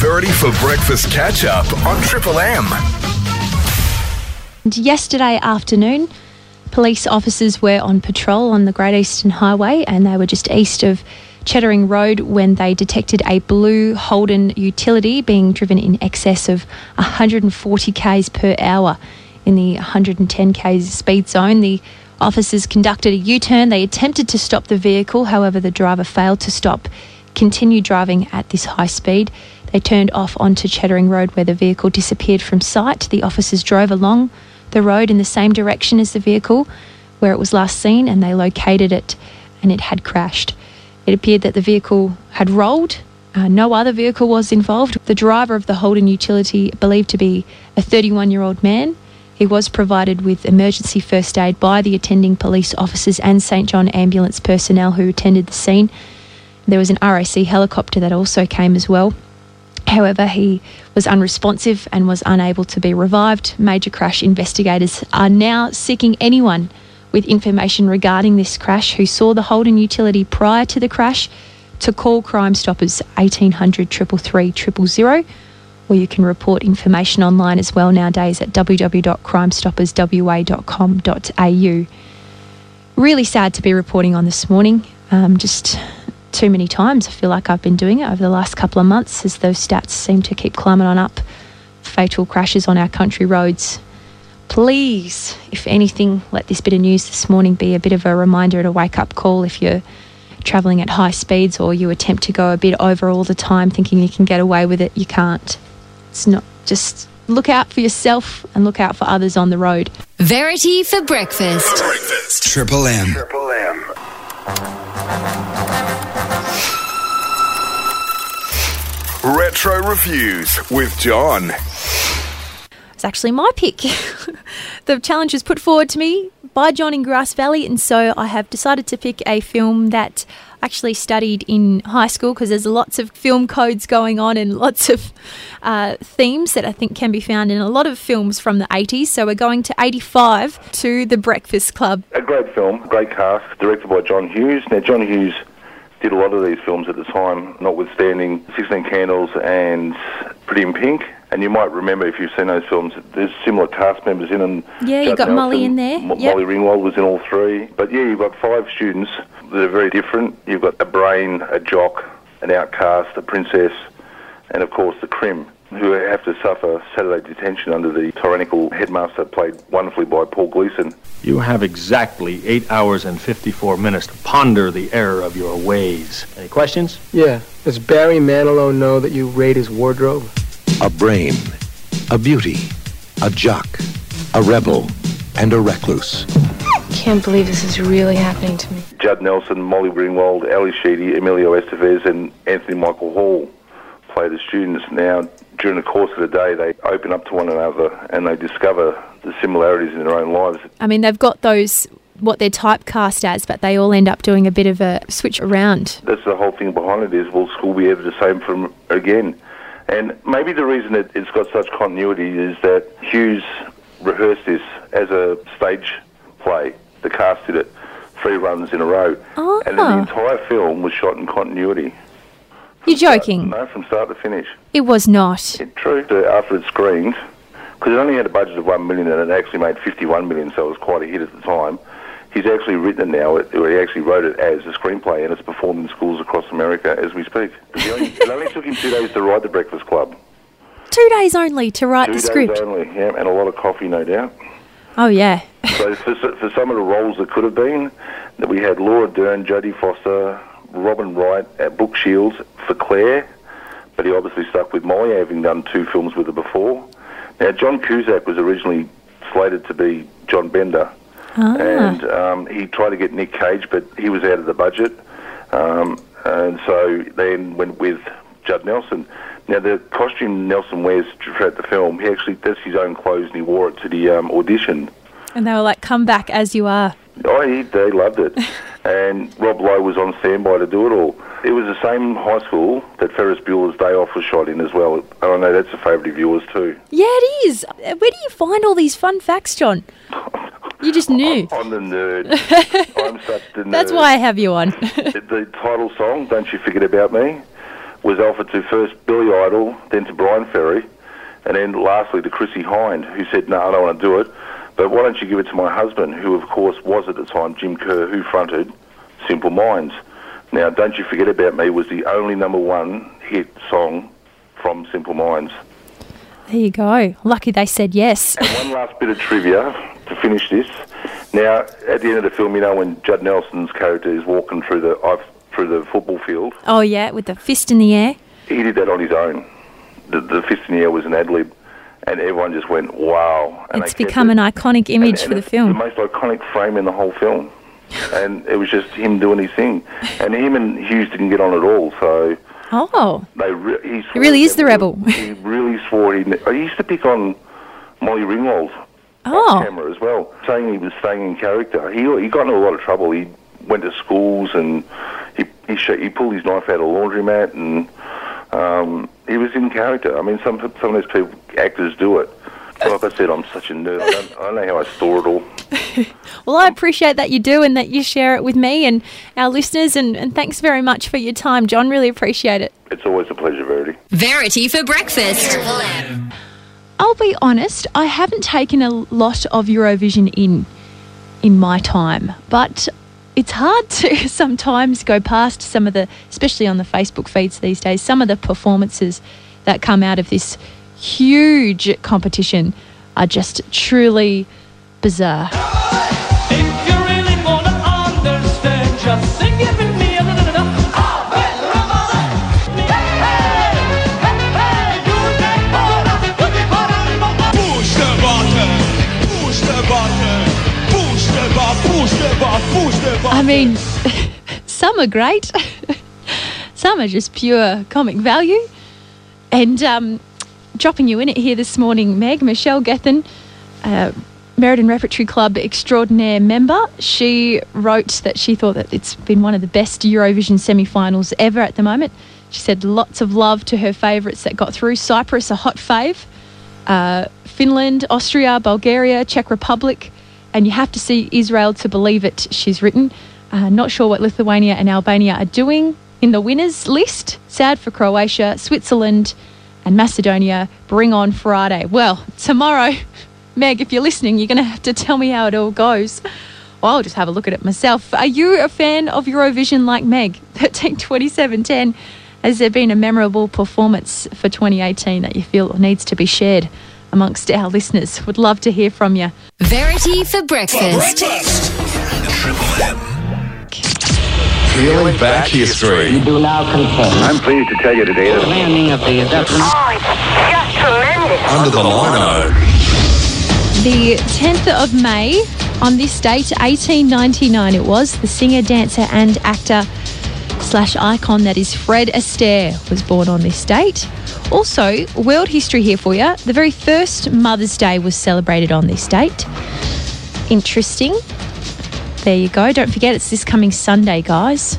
Verity for breakfast catch up on Triple M. Yesterday afternoon, police officers were on patrol on the Great Eastern Highway and they were just east of Chedaring Road when they detected a blue Holden utility being driven in excess of 140 k's per hour in the 110 k's speed zone. The officers conducted a U turn. They attempted to stop the vehicle, however, the driver failed to stop, continued driving at this high speed. They turned off onto Chedaring Road where the vehicle disappeared from sight. The officers drove along the road in the same direction as the vehicle where it was last seen and they located it and it had crashed. It appeared that the vehicle had rolled. Uh, no other vehicle was involved. The driver of the Holden utility, believed to be a 31 year old man, he was provided with emergency first aid by the attending police officers and St John ambulance personnel who attended the scene. There was an RAC helicopter that also came as well. However, he was unresponsive and was unable to be revived. Major crash investigators are now seeking anyone with information regarding this crash who saw the Holden utility prior to the crash to call Crime Stoppers 1800 333 000 or you can report information online as well nowadays at www.crimestopperswa.com.au. Really sad to be reporting on this morning. Um, just too many times. I feel like I've been doing it over the last couple of months as those stats seem to keep climbing on up. Fatal crashes on our country roads. Please, if anything, let this bit of news this morning be a bit of a reminder and a wake up call if you're travelling at high speeds or you attempt to go a bit over all the time thinking you can get away with it. You can't. It's not just look out for yourself and look out for others on the road. Verity for breakfast. Breakfast. Triple M. Triple M. Retro Reviews with John. It's actually my pick. the challenge was put forward to me by John in Grass Valley, and so I have decided to pick a film that I actually studied in high school because there's lots of film codes going on and lots of uh, themes that I think can be found in a lot of films from the 80s. So we're going to 85 to The Breakfast Club. A great film, great cast, directed by John Hughes. Now, John Hughes did a lot of these films at the time, notwithstanding 16 Candles and Pretty in Pink. And you might remember if you've seen those films, there's similar cast members in them. Yeah, you got Molly in there. Mo- Yep. Molly Ringwald was in all three. But yeah, you've got five students that are very different. You've got a brain, a jock, an outcast, a princess, and of course the Crim, who have to suffer Saturday detention under the tyrannical headmaster played wonderfully by Paul Gleason. You have exactly 8 hours and 54 minutes to ponder the error of your ways. Any questions? Yeah. Does Barry Manilow know that you raid his wardrobe? A brain, a beauty, a jock, a rebel, and a recluse. Can't believe this is really happening to me. Judd Nelson, Molly Ringwald, Ally Sheedy, Emilio Estevez, and Anthony Michael Hall play the students. Now, during the course of the day, they open up to one another and they discover the similarities in their own lives. I mean, they've got those, what they're typecast as, but they all end up doing a bit of a switch around. That's the whole thing behind it is, will school be ever the same from again? And maybe the reason that it's got such continuity is that Hughes rehearsed this as a stage play. The cast did it three runs in a row. And then the Ah. entire film was shot in continuity. You're joking. No, from start to finish. It was not. It, true. After it screened, because it only had a budget of one million and it actually made fifty-one million, so it was quite a hit at the time. He's actually written it now. It, or he actually wrote it as a screenplay, and it's performed in schools across America as we speak. He only, it only took him two days to write The Breakfast Club. Two days only to write Two the days script. only, yeah, and a lot of coffee, no doubt. Oh, yeah. So for, for some of the roles that could have been, that we had Laura Dern, Jodie Foster, Robin Wright, at Brooke Shields for Claire, but he obviously stuck with Molly, having done two films with her before. Now, John Cusack was originally slated to be John Bender, Ah. and um, he tried to get Nick Cage, but he was out of the budget, um, and so then went with Judd Nelson. Now, the costume Nelson wears throughout the film, he actually does his own clothes and he wore it to the um, audition. And they were like, come back as you are. Oh, he, they loved it. and Rob Lowe was on standby to do it all. It was the same high school that Ferris Bueller's Day Off was shot in as well. And I know that's a favourite of yours too. Yeah, it is. Uh, Where do you find all these fun facts, John? You just knew. I'm the nerd. I'm such the nerd. That's why I have you on. the title song, Don't You Forget About Me, was offered to first Billy Idol, then to Bryan Ferry, and then lastly to Chrissie Hynde, who said, no, I don't want to do it. But why don't you give it to my husband, who of course was at the time Jim Kerr, who fronted Simple Minds. Now, Don't You Forget About Me was the only number one hit song from Simple Minds. There you go. Lucky they said yes. And one last bit of trivia to finish this. Now, at the end of the film, you know when Judd Nelson's character is walking through the I've, through the football field, Oh, yeah, with the fist in the air. he did that on his own. The, the fist in the air was an ad lib, and everyone just went wow. And It's become it. an iconic image And- for and the film. The most iconic frame in the whole film, and it was just him doing his thing. And him and Hughes didn't get on at all, so Oh, they re- he, really is the rebel. He really swore he. I used to pick on Molly Ringwald oh, on camera as well, saying he was staying in character. He he got into a lot of trouble. He went to schools and he he, sh- he pulled his knife out of a laundromat and um, he was in character. I mean, some some of these people actors do it. Like I said, I'm such a nerd. I don't, I don't know how I store it all. well, I appreciate that you do and that you share it with me and our listeners. And, and thanks very much for your time, John. Really appreciate it. It's always a pleasure, Verity. Verity for breakfast. I'll be honest, I haven't taken a lot of Eurovision in in my time, but it's hard to sometimes go past some of the, especially on the Facebook feeds these days, some of the performances that come out of this huge competition are just truly bizarre. I mean, some are great, some are just pure comic value. And um, dropping you in it here this morning, Meg, Michelle Gethin, uh, Merredin Repertory Club extraordinaire member, she wrote that she thought that it's been one of the best Eurovision semi finals ever at the moment. She said lots of love to her favourites that got through. Cyprus, a hot fave. Uh, Finland, Austria, Bulgaria, Czech Republic, and you have to see Israel to believe it, she's written. Uh, not sure what Lithuania and Albania are doing in the winners list. Sad for Croatia, Switzerland, and Macedonia. Bring on Friday. Well, tomorrow, Meg, if you're listening, you're going to have to tell me how it all goes. Well, I'll just have a look at it myself. Are you a fan of Eurovision like Meg? 13 27 10. Has there been a memorable performance for 2018 that you feel needs to be shared amongst our listeners? Would love to hear from you. Verity for breakfast. Triple M. Peeling back history. do now confirm I'm pleased to tell you today that the that landing of the Zeppelin oh, Under the lino. The 10th of May, on this date, 1899, it was, the singer, dancer, and actor slash icon that is Fred Astaire was born on this date. Also, world history here for you. The very first Mother's Day was celebrated on this date. Interesting. There you go. Don't forget, it's this coming Sunday, guys.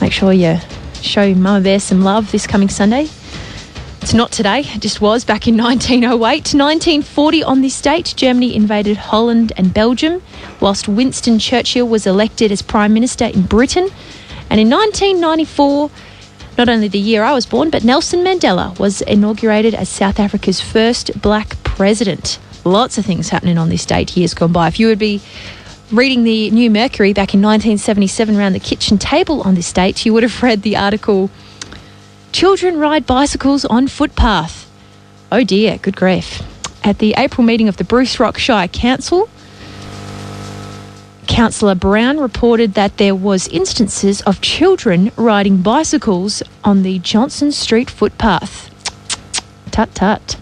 Make sure you show Mama Bear some love this coming Sunday. It's not today, it just was back in 1908. 1940, on this date, Germany invaded Holland and Belgium, whilst Winston Churchill was elected as Prime Minister in Britain. And in 1994, not only the year I was born, but Nelson Mandela was inaugurated as South Africa's first black president. Lots of things happening on this date years gone by. If you would be reading the New Mercury back in 1977 around the kitchen table on this date, you would have read the article Children ride bicycles on footpath. Oh dear, good grief. At the April meeting of the Bruce Rock Shire Council, Councillor Brown reported that there was instances of children riding bicycles on the Johnson Street footpath. Tut tut.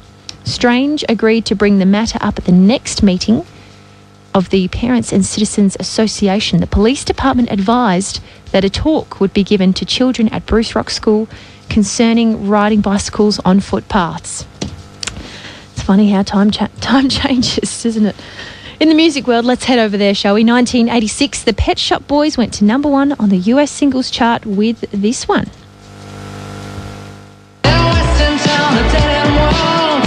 Strange agreed to bring the matter up at the next meeting of the Parents and Citizens Association. The police department advised that a talk would be given to children at Bruce Rock School concerning riding bicycles on footpaths. It's funny how time cha- time changes, isn't it? In the music world, let's head over there, shall we? 1986, the Pet Shop Boys went to number one on the US singles chart with this one. Western town, a dead end world.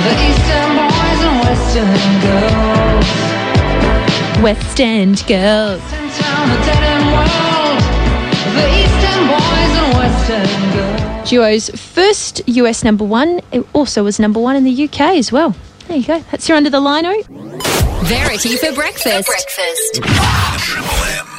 The Eastern boys and Western girls. West End Girls. Western town, a dead end world. The Eastern boys and Western girls. duo's first US number one. It also was number one in the UK as well. There you go. That's your under the lino. Verity for breakfast. Triple M.